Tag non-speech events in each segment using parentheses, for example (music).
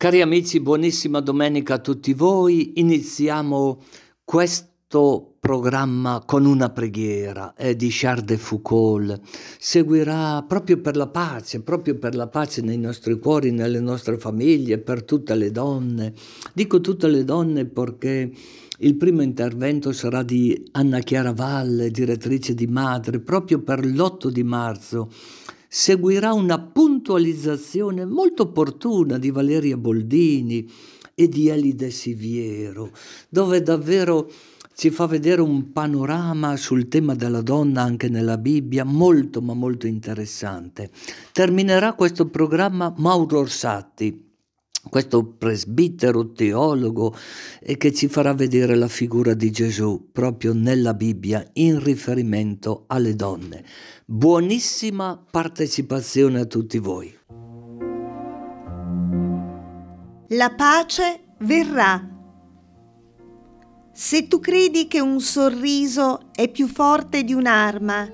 Cari amici, buonissima domenica a tutti voi. Iniziamo questo programma con una preghiera eh, di Charles de Foucault. Seguirà proprio per la pace, proprio per la pace nei nostri cuori, nelle nostre famiglie, per tutte le donne. Dico tutte le donne perché il primo intervento sarà di Anna Chiara Valle, direttrice di Madre, proprio per l'8 di marzo seguirà una puntualizzazione molto opportuna di Valeria Boldini e di Elide Siviero, dove davvero ci fa vedere un panorama sul tema della donna anche nella Bibbia molto ma molto interessante. Terminerà questo programma Mauro Orsatti, questo presbitero teologo e che ci farà vedere la figura di Gesù proprio nella Bibbia in riferimento alle donne. Buonissima partecipazione a tutti voi. La pace verrà. Se tu credi che un sorriso è più forte di un'arma,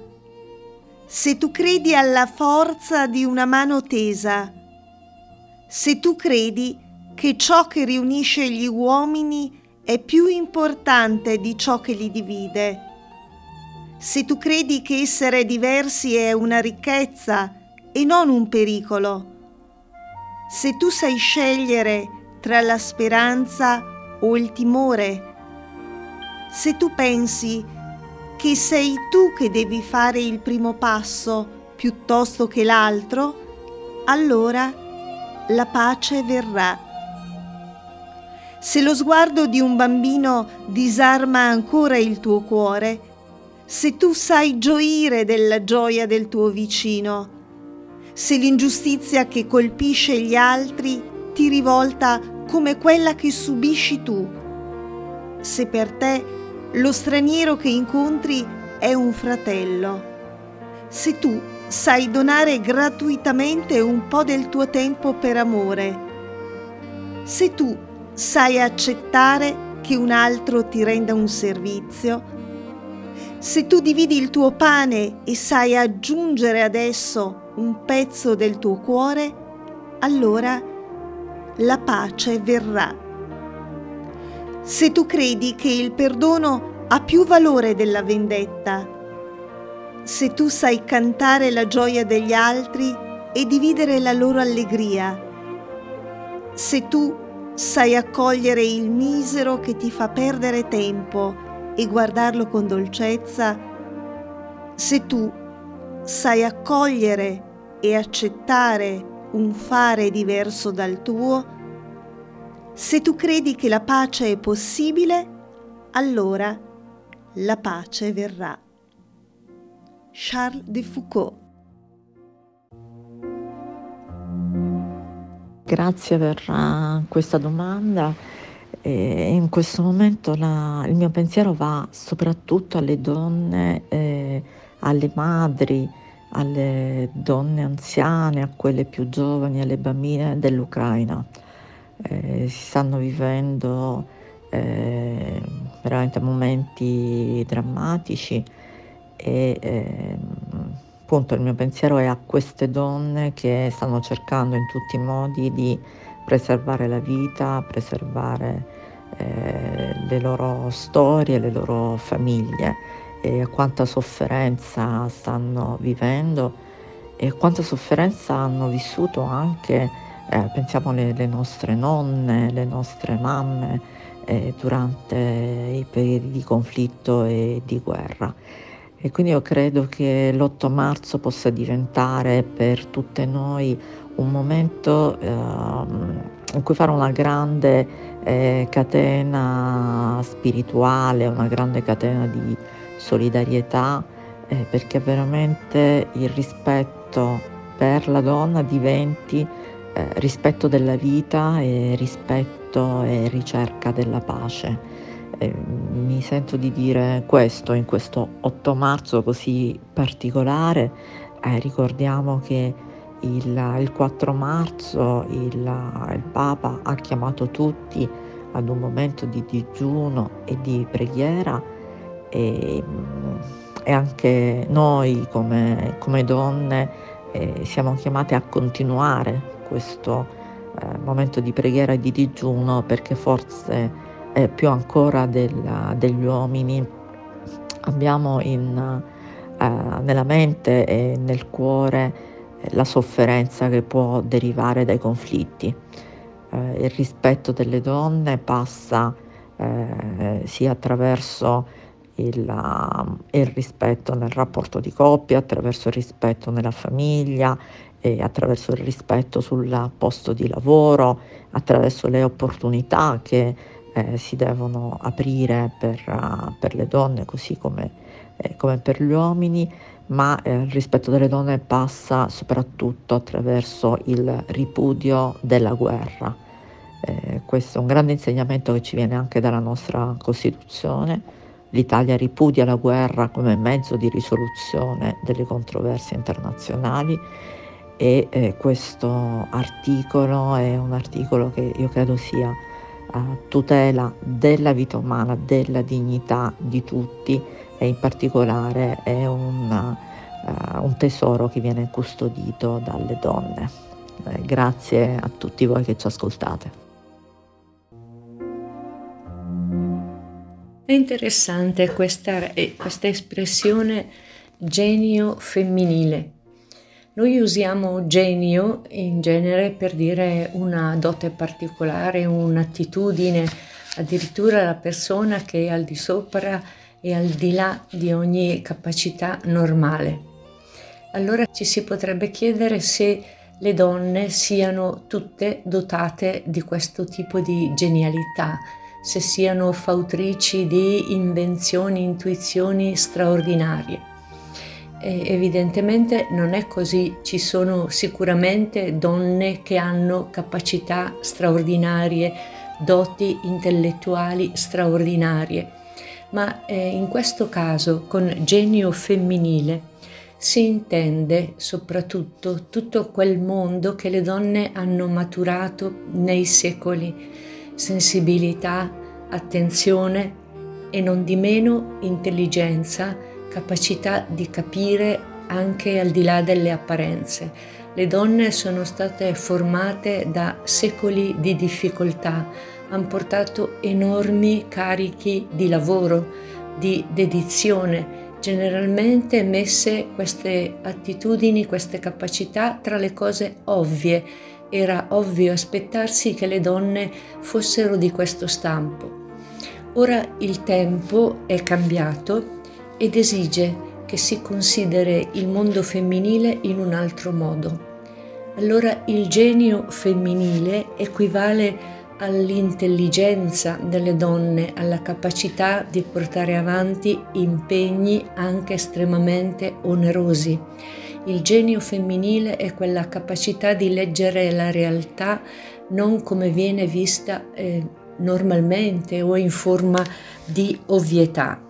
se tu credi alla forza di una mano tesa, se tu credi che ciò che riunisce gli uomini è più importante di ciò che li divide, se tu credi che essere diversi è una ricchezza e non un pericolo, se tu sai scegliere tra la speranza o il timore, se tu pensi che sei tu che devi fare il primo passo piuttosto che l'altro, allora la pace verrà. Se lo sguardo di un bambino disarma ancora il tuo cuore, se tu sai gioire della gioia del tuo vicino, se l'ingiustizia che colpisce gli altri ti rivolta come quella che subisci tu, se per te lo straniero che incontri è un fratello, se tu sai donare gratuitamente un po' del tuo tempo per amore, se tu sai accettare che un altro ti renda un servizio, se tu dividi il tuo pane e sai aggiungere ad esso un pezzo del tuo cuore, allora la pace verrà. Se tu credi che il perdono ha più valore della vendetta, se tu sai cantare la gioia degli altri e dividere la loro allegria, se tu sai accogliere il misero che ti fa perdere tempo, e guardarlo con dolcezza, se tu sai accogliere e accettare un fare diverso dal tuo, se tu credi che la pace è possibile, allora la pace verrà. Charles de Foucault. Grazie per uh, questa domanda. E in questo momento la, il mio pensiero va soprattutto alle donne, eh, alle madri, alle donne anziane, a quelle più giovani, alle bambine dell'Ucraina. Eh, si stanno vivendo eh, veramente momenti drammatici e eh, appunto il mio pensiero è a queste donne che stanno cercando in tutti i modi di preservare la vita, preservare eh, le loro storie, le loro famiglie e quanta sofferenza stanno vivendo e quanta sofferenza hanno vissuto anche, eh, pensiamo alle, alle, nostre nonne, le nostre mamme eh, durante i periodi di conflitto e di guerra. E quindi io credo che l'8 marzo possa diventare per tutte noi un momento eh, in cui fare una grande eh, catena spirituale, una grande catena di solidarietà, eh, perché veramente il rispetto per la donna diventi eh, rispetto della vita e rispetto e ricerca della pace. Mi sento di dire questo in questo 8 marzo così particolare. Eh, ricordiamo che il, il 4 marzo il, il Papa ha chiamato tutti ad un momento di digiuno e di preghiera e, e anche noi come, come donne eh, siamo chiamate a continuare questo eh, momento di preghiera e di digiuno perché forse eh, più ancora della, degli uomini abbiamo in, eh, nella mente e nel cuore eh, la sofferenza che può derivare dai conflitti. Eh, il rispetto delle donne passa eh, sia attraverso il, il, rispetto nel rapporto di coppia, attraverso il rispetto nella famiglia, attraverso il rispetto sul posto di lavoro, attraverso le opportunità che eh, si devono aprire per, uh, per, le donne così come, eh, come per gli uomini, ma eh, il rispetto delle donne passa soprattutto attraverso il ripudio della guerra. Eh, questo è un grande insegnamento che ci viene anche dalla nostra Costituzione. L'Italia ripudia la guerra come mezzo di risoluzione delle controversie internazionali e eh, questo articolo è un articolo che io credo sia tutela della vita umana, della dignità di tutti e in particolare è un, uh, un tesoro che viene custodito dalle donne. Eh, grazie a tutti voi che ci ascoltate. È interessante questa, eh, questa espressione genio femminile noi usiamo genio in genere per dire una dote particolare, un'attitudine, addirittura la persona che è al di sopra e al di là di ogni capacità normale. Allora ci si potrebbe chiedere se le donne siano tutte dotate di questo tipo di genialità, se siano fautrici di invenzioni, intuizioni straordinarie. E evidentemente non è così, ci sono sicuramente donne che hanno capacità straordinarie, doti intellettuali straordinarie, ma eh, in questo caso con genio femminile si intende soprattutto tutto quel mondo che le donne hanno maturato nei secoli, sensibilità, attenzione e non di meno intelligenza, capacità di capire anche al di là delle apparenze. Le donne sono state formate da secoli di difficoltà, hanno portato enormi carichi di lavoro, di dedizione, generalmente messe queste attitudini, queste capacità tra le cose ovvie. Era ovvio aspettarsi che le donne fossero di questo stampo. Ora il tempo è cambiato ed esige che si consideri il mondo femminile in un altro modo. Allora il genio femminile equivale all'intelligenza delle donne, alla capacità di portare avanti impegni anche estremamente onerosi. Il genio femminile è quella capacità di leggere la realtà non come viene vista eh, normalmente o in forma di ovvietà,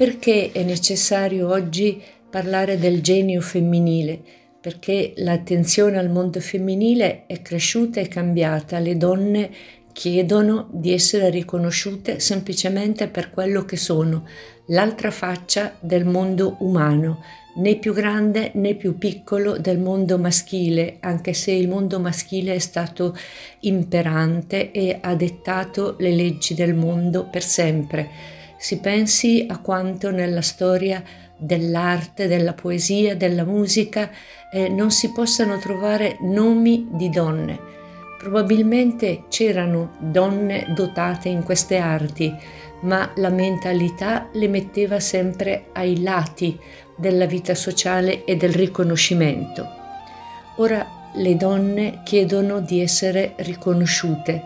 perché è necessario oggi parlare del genio femminile? Perché l'attenzione al mondo femminile è cresciuta e cambiata, le donne chiedono di essere riconosciute semplicemente per quello che sono, l'altra faccia del mondo umano, né più grande né più piccolo del mondo maschile, anche se il mondo maschile è stato imperante e ha dettato le leggi del mondo per sempre si pensi a quanto nella storia dell'arte, della poesia, della musica eh, non si possano trovare nomi di donne. Probabilmente c'erano donne dotate in queste arti, ma la mentalità le metteva sempre ai lati della vita sociale e del riconoscimento. Ora le donne chiedono di essere riconosciute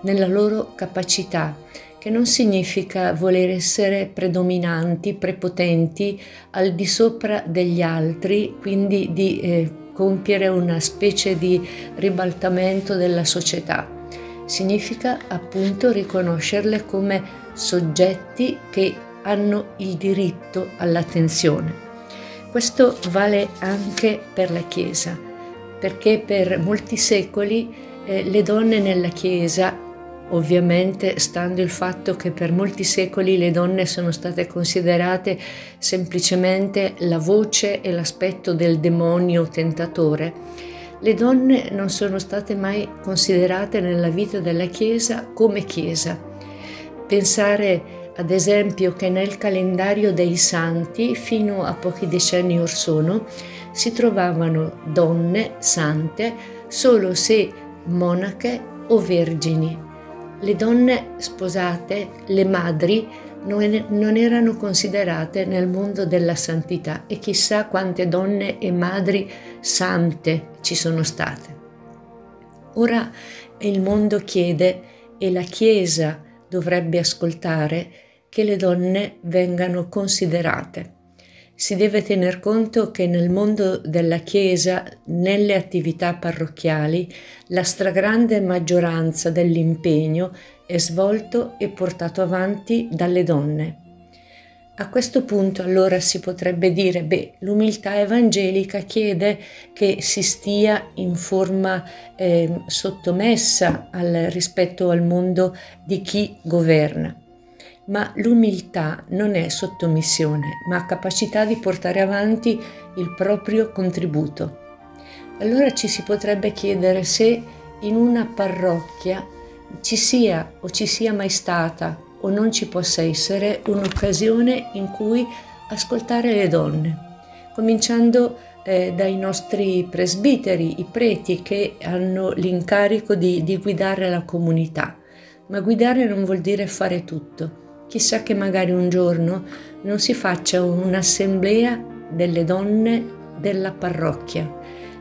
nella loro capacità che non significa voler essere predominanti, prepotenti, al di sopra degli altri, quindi di eh, compiere una specie di ribaltamento della società. Significa appunto riconoscerle come soggetti che hanno il diritto all'attenzione. Questo vale anche per la Chiesa, perché per molti secoli eh, le donne nella Chiesa ovviamente stando il fatto che per molti secoli le donne sono state considerate semplicemente la voce e l'aspetto del demonio tentatore, Le donne non sono state mai considerate nella vita della Chiesa come Chiesa. Pensare ad esempio che nel calendario dei santi, fino a pochi decenni or sono, si trovavano donne sante solo se monache o vergini. Le donne sposate, le madri, non erano considerate nel mondo della santità e chissà quante donne e madri sante ci sono state. Ora il mondo chiede e la Chiesa dovrebbe ascoltare che le donne vengano considerate. Si deve tener conto che nel mondo della Chiesa, nelle attività parrocchiali, la stragrande maggioranza dell'impegno è svolto e portato avanti dalle donne. A questo punto allora si potrebbe dire, beh, l'umiltà evangelica chiede che si stia in forma eh, sottomessa al, rispetto al mondo di chi governa. Ma l'umiltà non è sottomissione, ma capacità di portare avanti il proprio contributo. Allora ci si potrebbe chiedere se in una parrocchia ci sia o ci sia mai stata o non ci possa essere un'occasione in cui ascoltare le donne, cominciando eh, dai nostri presbiteri, i preti che hanno l'incarico di, di guidare la comunità. Ma guidare non vuol dire fare tutto. Chissà che magari un giorno non si faccia un'assemblea delle donne della parrocchia,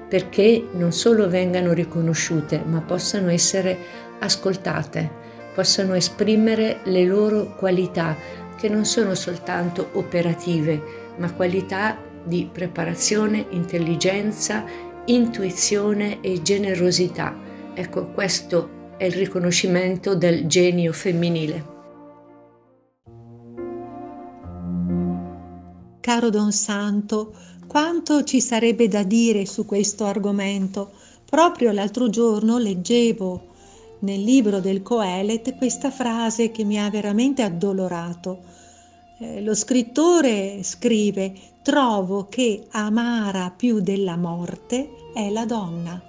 perché non solo vengano riconosciute, ma possano essere ascoltate possano esprimere le loro qualità, che non sono soltanto operative, ma qualità di preparazione, intelligenza, intuizione e generosità. Ecco, questo è il riconoscimento del genio femminile. Caro Don Santo, quanto ci sarebbe da dire su questo argomento. Proprio l'altro giorno leggevo nel libro del Coelet questa frase che mi ha veramente addolorato. Eh, lo scrittore scrive, trovo che amara più della morte è la donna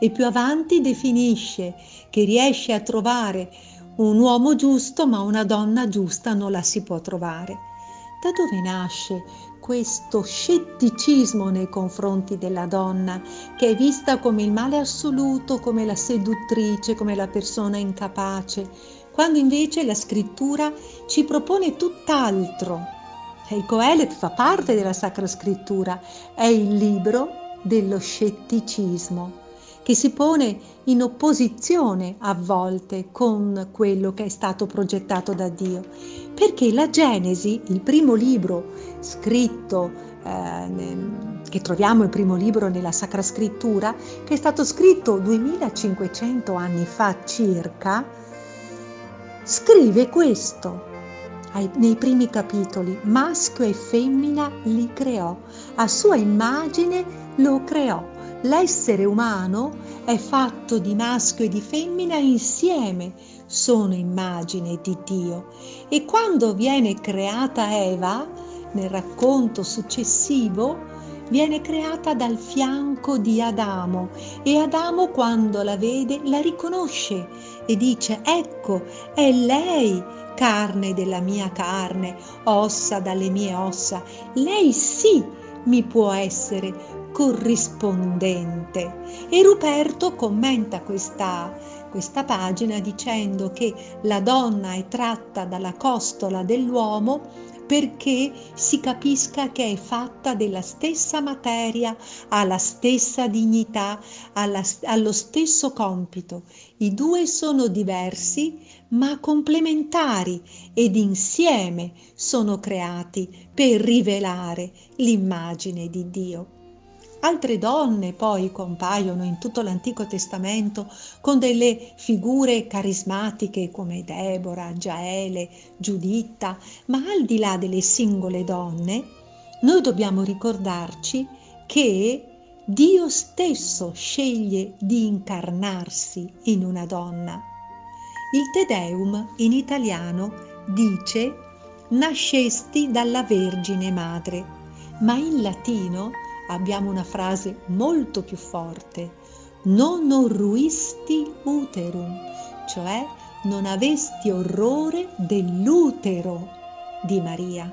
e più avanti definisce che riesce a trovare un uomo giusto ma una donna giusta non la si può trovare. Da dove nasce questo scetticismo nei confronti della donna, che è vista come il male assoluto, come la seduttrice, come la persona incapace, quando invece la scrittura ci propone tutt'altro. Il Coelet fa parte della Sacra Scrittura, è il libro dello scetticismo che si pone in opposizione a volte con quello che è stato progettato da Dio. Perché la Genesi, il primo libro scritto, eh, che troviamo il primo libro nella Sacra Scrittura, che è stato scritto 2500 anni fa circa, scrive questo nei primi capitoli, maschio e femmina li creò, a sua immagine lo creò L'essere umano è fatto di maschio e di femmina insieme, sono immagine di Dio. E quando viene creata Eva, nel racconto successivo, viene creata dal fianco di Adamo e Adamo quando la vede la riconosce e dice ecco è lei carne della mia carne, ossa dalle mie ossa, lei sì mi può essere corrispondente. E Ruperto commenta questa, questa pagina dicendo che la donna è tratta dalla costola dell'uomo perché si capisca che è fatta della stessa materia, ha la stessa dignità, ha lo stesso compito. I due sono diversi ma complementari ed insieme sono creati per rivelare l'immagine di Dio. Altre donne poi compaiono in tutto l'Antico Testamento con delle figure carismatiche come Deborah, Giaele, Giuditta, ma al di là delle singole donne, noi dobbiamo ricordarci che Dio stesso sceglie di incarnarsi in una donna. Il Te Deum in italiano dice nascesti dalla Vergine Madre, ma in latino abbiamo una frase molto più forte. non orruisti uterum, cioè non avesti orrore dell'utero di Maria.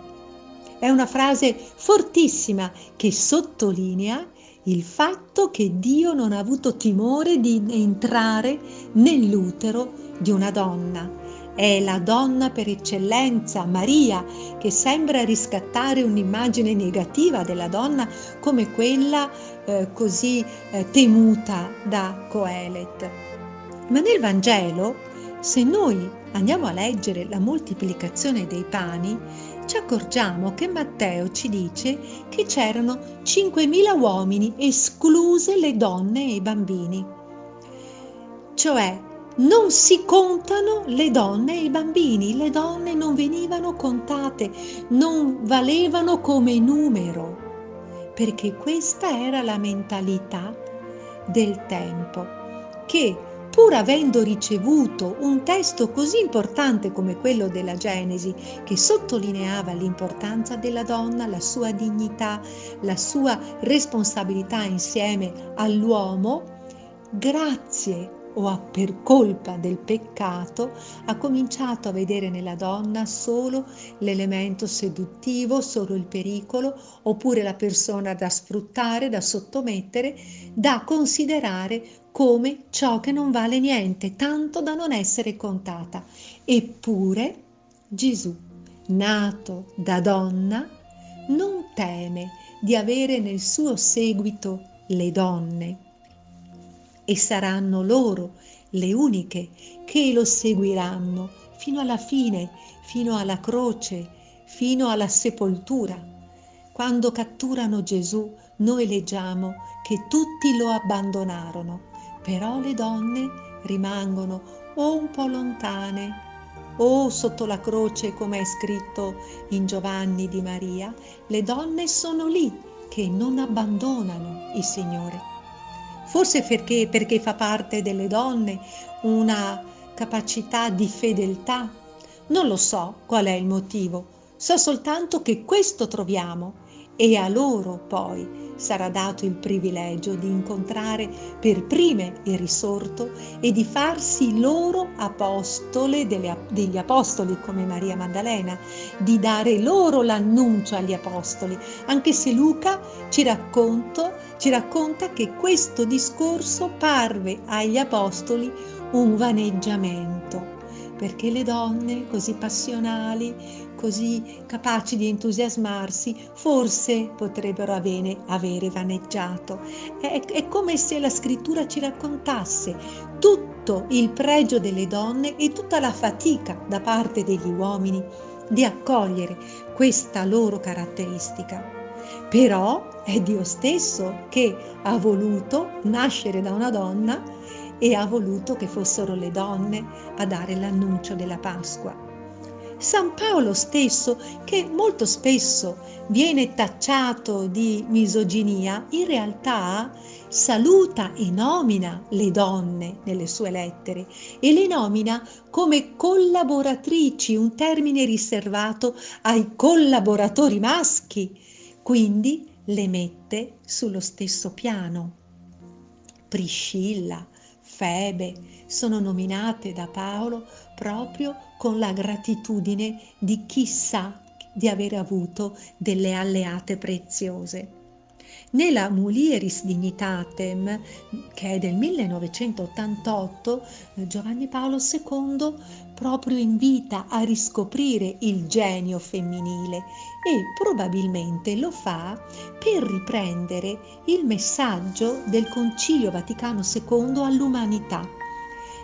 È una frase fortissima che sottolinea il fatto che Dio non ha avuto timore di entrare nell'utero di una donna. È la donna per eccellenza, Maria, che sembra riscattare un'immagine negativa della donna come quella eh, così eh, temuta da Coelet. Ma nel Vangelo, se noi andiamo a leggere la moltiplicazione dei pani, ci accorgiamo che Matteo ci dice che c'erano 5.000 uomini, escluse le donne e i bambini. Cioè, non si contano le donne e i bambini, le donne non venivano contate, non valevano come numero, perché questa era la mentalità del tempo, che pur avendo ricevuto un testo così importante come quello della Genesi, che sottolineava l'importanza della donna, la sua dignità, la sua responsabilità insieme all'uomo, grazie o per colpa del peccato ha cominciato a vedere nella donna solo l'elemento seduttivo, solo il pericolo, oppure la persona da sfruttare, da sottomettere, da considerare come ciò che non vale niente, tanto da non essere contata. Eppure Gesù, nato da donna, non teme di avere nel suo seguito le donne e saranno loro le uniche che lo seguiranno fino alla fine, fino alla croce, fino alla sepoltura. Quando catturano Gesù, noi leggiamo che tutti lo abbandonarono però le donne rimangono o un po' lontane o sotto la croce come è scritto in Giovanni di Maria, le donne sono lì che non abbandonano il Signore. Forse perché, perché fa parte delle donne una capacità di fedeltà. Non lo so qual è il motivo, so soltanto che questo troviamo e a loro poi sarà dato il privilegio di incontrare per prime il risorto e di farsi loro apostole delle, degli apostoli come Maria Maddalena, di dare loro l'annuncio agli apostoli, anche se Luca ci, racconto, ci racconta che questo discorso parve agli apostoli un vaneggiamento perché le donne così passionali, così capaci di entusiasmarsi, forse potrebbero avere, avere vaneggiato. È, è come se la scrittura ci raccontasse tutto il pregio delle donne e tutta la fatica da parte degli uomini di accogliere questa loro caratteristica. Però è Dio stesso che ha voluto nascere da una donna e ha voluto che fossero le donne a dare l'annuncio della Pasqua. San Paolo stesso, che molto spesso viene tacciato di misoginia, in realtà saluta e nomina le donne nelle sue lettere e le nomina come collaboratrici, un termine riservato ai collaboratori maschi, quindi le mette sullo stesso piano. Priscilla, Febe sono nominate da Paolo proprio con la gratitudine di chi sa di aver avuto delle alleate preziose. Nella Mulieris Dignitatem, che è del 1988, Giovanni Paolo II proprio invita a riscoprire il genio femminile e probabilmente lo fa per riprendere il messaggio del Concilio Vaticano II all'umanità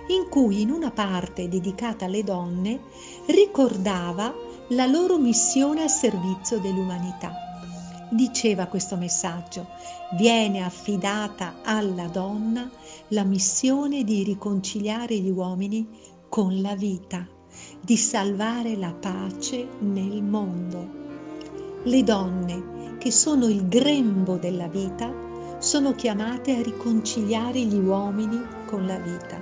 in cui in una parte dedicata alle donne ricordava la loro missione a servizio dell'umanità. Diceva questo messaggio, viene affidata alla donna la missione di riconciliare gli uomini con la vita, di salvare la pace nel mondo. Le donne, che sono il grembo della vita, sono chiamate a riconciliare gli uomini con la vita.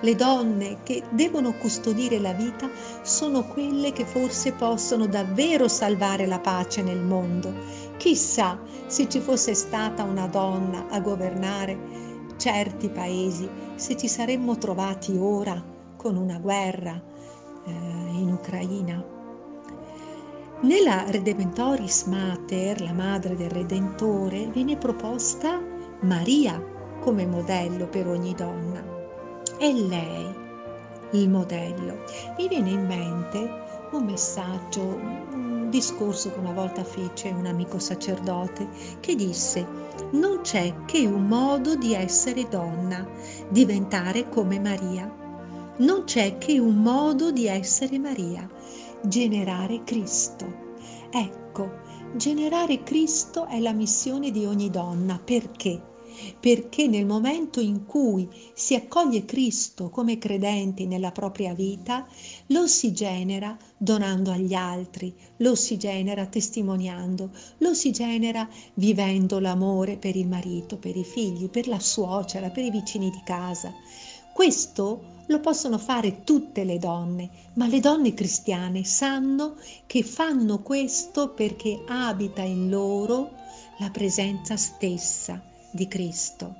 Le donne che devono custodire la vita sono quelle che forse possono davvero salvare la pace nel mondo. Chissà se ci fosse stata una donna a governare certi paesi, se ci saremmo trovati ora con una guerra eh, in Ucraina. Nella Redentoris Mater, la madre del Redentore, viene proposta Maria come modello per ogni donna. È lei il modello. Mi viene in mente un messaggio, un discorso che una volta fece un amico sacerdote che disse non c'è che un modo di essere donna, diventare come Maria. Non c'è che un modo di essere Maria, generare Cristo. Ecco, generare Cristo è la missione di ogni donna. Perché? perché nel momento in cui si accoglie Cristo come credenti nella propria vita, lo si genera donando agli altri, lo si genera testimoniando, lo si genera vivendo l'amore per il marito, per i figli, per la suocera, per i vicini di casa. Questo lo possono fare tutte le donne, ma le donne cristiane sanno che fanno questo perché abita in loro la presenza stessa di Cristo.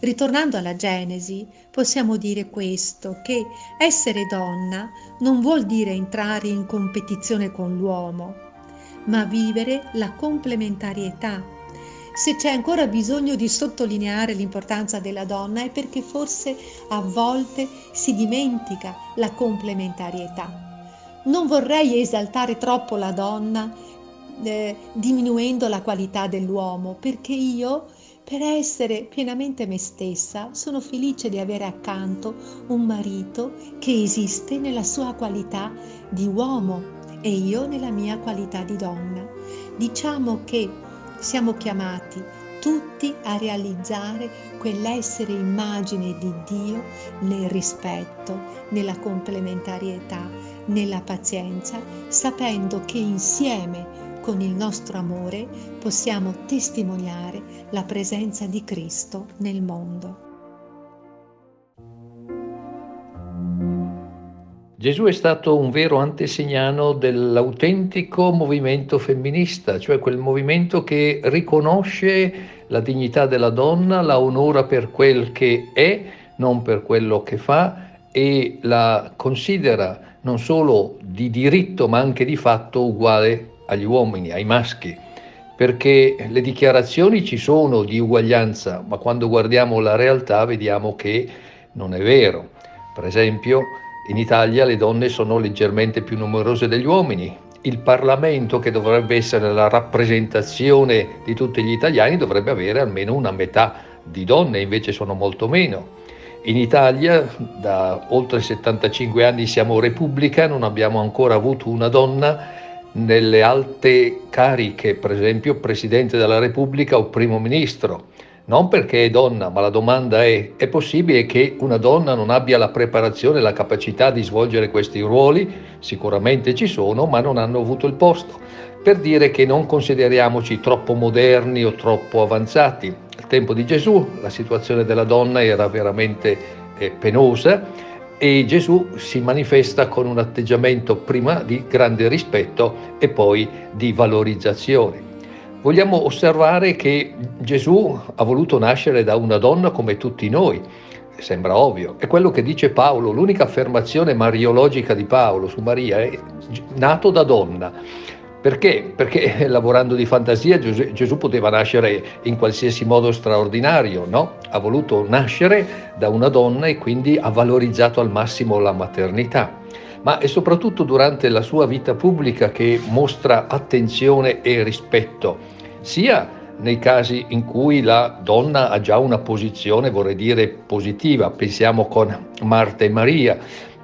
Ritornando alla Genesi, possiamo dire questo, che essere donna non vuol dire entrare in competizione con l'uomo, ma vivere la complementarietà. Se c'è ancora bisogno di sottolineare l'importanza della donna è perché forse a volte si dimentica la complementarietà. Non vorrei esaltare troppo la donna eh, diminuendo la qualità dell'uomo, perché io per essere pienamente me stessa, sono felice di avere accanto un marito che esiste nella sua qualità di uomo e io nella mia qualità di donna. Diciamo che siamo chiamati tutti a realizzare quell'essere immagine di Dio nel rispetto, nella complementarietà, nella pazienza, sapendo che insieme con il nostro amore possiamo testimoniare la presenza di Cristo nel mondo. Gesù è stato un vero antesignano dell'autentico movimento femminista, cioè quel movimento che riconosce la dignità della donna, la onora per quel che è, non per quello che fa e la considera non solo di diritto ma anche di fatto uguale agli uomini, ai maschi, perché le dichiarazioni ci sono di uguaglianza, ma quando guardiamo la realtà vediamo che non è vero. Per esempio, in Italia le donne sono leggermente più numerose degli uomini. Il Parlamento, che dovrebbe essere la rappresentazione di tutti gli italiani, dovrebbe avere almeno una metà di donne, invece sono molto meno. In Italia da oltre 75 anni siamo repubblica, non abbiamo ancora avuto una donna nelle alte cariche, per esempio Presidente della Repubblica o Primo Ministro. Non perché è donna, ma la domanda è, è possibile che una donna non abbia la preparazione e la capacità di svolgere questi ruoli? Sicuramente ci sono, ma non hanno avuto il posto. Per dire che non consideriamoci troppo moderni o troppo avanzati. Al tempo di Gesù la situazione della donna era veramente eh, penosa e Gesù si manifesta con un atteggiamento prima di grande rispetto e poi di valorizzazione. Vogliamo osservare che Gesù ha voluto nascere da una donna come tutti noi, sembra ovvio, è quello che dice Paolo, l'unica affermazione mariologica di Paolo su Maria è nato da donna. Perché? Perché (laughs) lavorando di fantasia Gesù, poteva nascere in qualsiasi modo straordinario, no? Ha voluto nascere da una donna e quindi ha valorizzato al massimo la maternità. Ma è soprattutto durante la sua vita pubblica che mostra attenzione e rispetto, sia nei casi in cui la donna ha già una posizione, vorrei dire, positiva, pensiamo con Marta e Maria,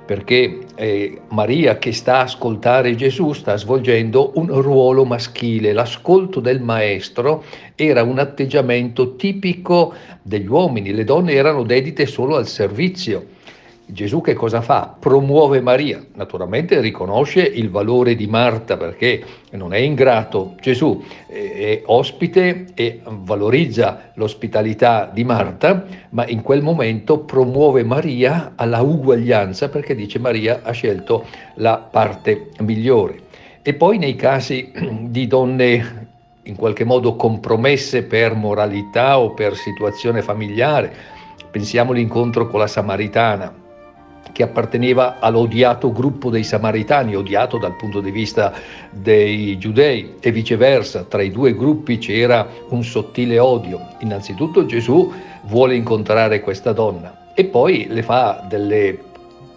perché eh, Maria che sta a ascoltare Gesù sta svolgendo un ruolo maschile. L'ascolto del maestro era un atteggiamento tipico degli uomini, le donne erano dedite solo al servizio. Gesù che cosa fa? Promuove Maria, naturalmente riconosce il valore di Marta perché non è ingrato. Gesù è ospite e valorizza l'ospitalità di Marta, ma in quel momento promuove Maria alla uguaglianza perché dice Maria ha scelto la parte migliore. E poi nei casi di donne in qualche modo compromesse per moralità o per situazione familiare. Pensiamo all'incontro con la Samaritana, che apparteneva all'odiato gruppo dei Samaritani, odiato dal punto di vista dei giudei, e viceversa, tra i due gruppi c'era un sottile odio. Innanzitutto Gesù vuole incontrare questa donna e poi le fa delle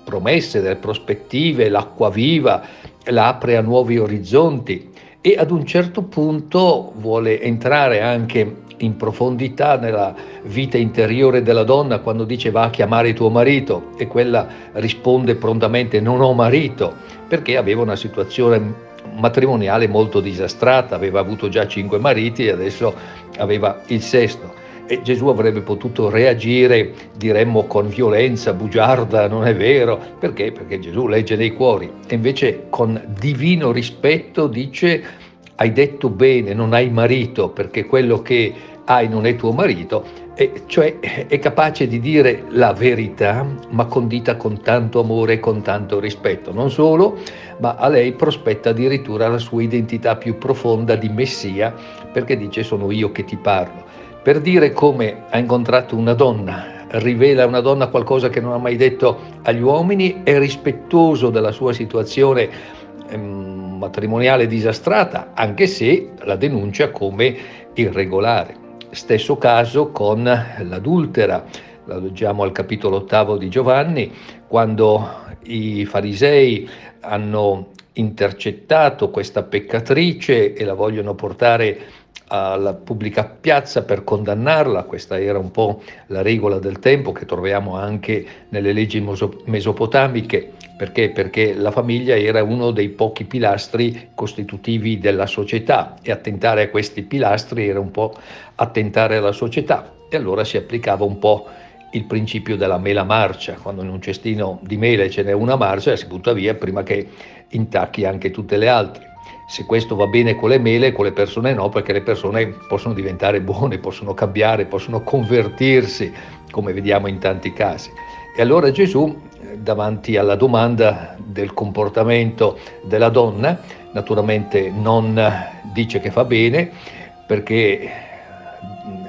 promesse, delle prospettive, l'acqua viva, la apre a nuovi orizzonti e ad un certo punto vuole entrare anche in profondità nella vita interiore della donna quando dice va a chiamare tuo marito e quella risponde prontamente non ho marito perché aveva una situazione matrimoniale molto disastrata, aveva avuto già cinque mariti e adesso aveva il sesto. E Gesù avrebbe potuto reagire, diremmo, con violenza, bugiarda, non è vero, perché? Perché Gesù legge nei cuori e invece con divino rispetto dice hai detto bene, non hai marito perché quello che hai non è tuo marito, e cioè è capace di dire la verità, ma condita con tanto amore e con tanto rispetto. Non solo, ma a lei prospetta addirittura la sua identità più profonda di Messia, perché dice sono io che ti parlo. Per dire come ha incontrato una donna, rivela a una donna qualcosa che non ha mai detto agli uomini, è rispettoso della sua situazione matrimoniale disastrata, anche se la denuncia come irregolare. Stesso caso con l'adultera, la leggiamo al capitolo ottavo di Giovanni, quando i farisei hanno intercettato questa peccatrice e la vogliono portare alla pubblica piazza per condannarla, questa era un po' la regola del tempo che troviamo anche nelle leggi mesopotamiche, perché? Perché la famiglia era uno dei pochi pilastri costitutivi della società e attentare a questi pilastri era un po' attentare alla società e allora si applicava un po' il principio della mela marcia, quando in un cestino di mele ce n'è una marcia si butta via prima che intacchi anche tutte le altre se questo va bene con le mele, con le persone no, perché le persone possono diventare buone, possono cambiare, possono convertirsi, come vediamo in tanti casi. E allora Gesù, davanti alla domanda del comportamento della donna, naturalmente non dice che fa bene, perché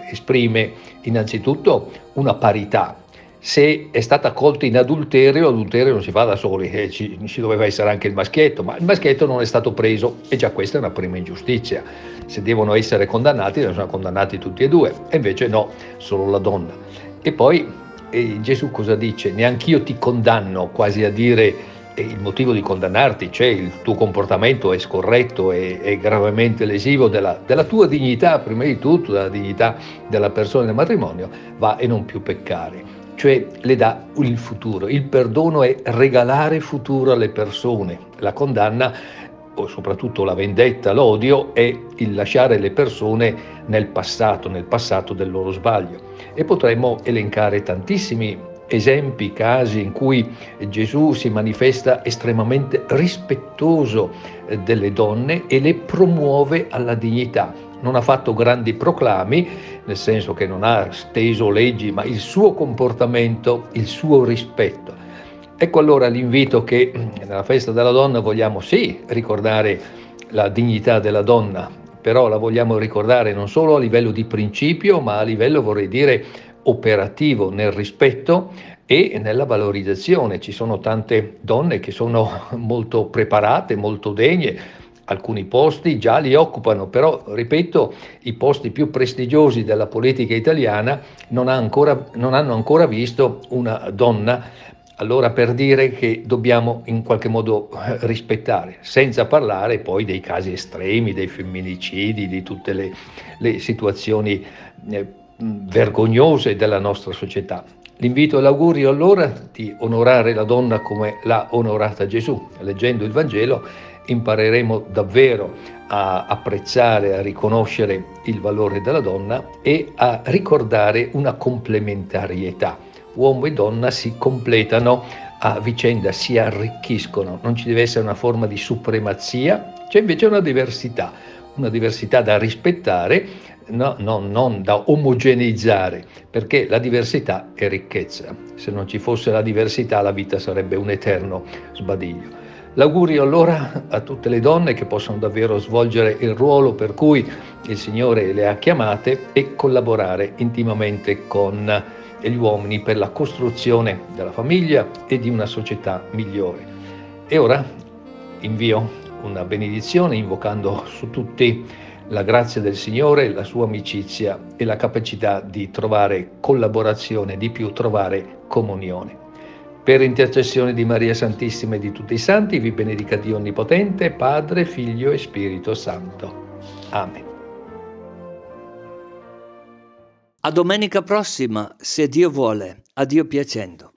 esprime innanzitutto una parità se è stata colta in adulterio, l'adulterio non si fa da soli, eh, ci, ci, doveva essere anche il maschietto, ma il maschietto non è stato preso e già questa è una prima ingiustizia. Se devono essere condannati, essere condannati tutti e due, e invece no, solo la donna. E poi eh, Gesù cosa dice? Neanch'io ti condanno, quasi a dire eh, il motivo di condannarti c'è, il tuo comportamento è scorretto, è, è gravemente lesivo della, della, tua dignità, prima di tutto della dignità della persona del matrimonio, va e non più peccare cioè le dà il futuro. Il perdono è regalare futuro alle persone, la condanna o soprattutto la vendetta, l'odio è il lasciare le persone nel passato, nel passato del loro sbaglio. E potremmo elencare tantissimi esempi, casi in cui Gesù si manifesta estremamente rispettoso eh, delle donne e le promuove alla dignità non ha fatto grandi proclami, nel senso che non ha steso leggi, ma il suo comportamento, il suo rispetto. Ecco allora l'invito che nella festa della donna vogliamo sì ricordare la dignità della donna, però la vogliamo ricordare non solo a livello di principio, ma a livello, vorrei dire, operativo, nel rispetto e nella valorizzazione. Ci sono tante donne che sono (laughs) molto preparate, molto degne, alcuni posti già li occupano, però ripeto, i posti più prestigiosi della politica italiana non, ha ancora, non hanno ancora visto una donna allora per dire che dobbiamo in qualche modo eh, rispettare, senza parlare poi dei casi estremi, dei femminicidi, di tutte le, le situazioni eh, vergognose della nostra società. L'invito e l'augurio allora di onorare la donna come l'ha onorata Gesù, leggendo il Vangelo impareremo davvero a apprezzare, a riconoscere il valore della donna e a ricordare una complementarietà. Uomo e donna si completano a vicenda, si arricchiscono, non ci deve essere una forma di supremazia, c'è invece una diversità, una diversità da rispettare, no, no, non da omogeneizzare, perché la diversità è ricchezza. Se non ci fosse la diversità la vita sarebbe un eterno sbadiglio. L'augurio allora a tutte le donne che possano davvero svolgere il ruolo per cui il Signore le ha chiamate e collaborare intimamente con gli uomini per la costruzione della famiglia e di una società migliore. E ora invio una benedizione invocando su tutti la grazia del Signore, la sua amicizia e la capacità di trovare collaborazione, di più trovare comunione. Per intercessione di Maria Santissima e di tutti i santi, vi benedica Dio Onnipotente, Padre, Figlio e Spirito Santo. Amen. A domenica prossima, se Dio vuole, a Dio piacendo.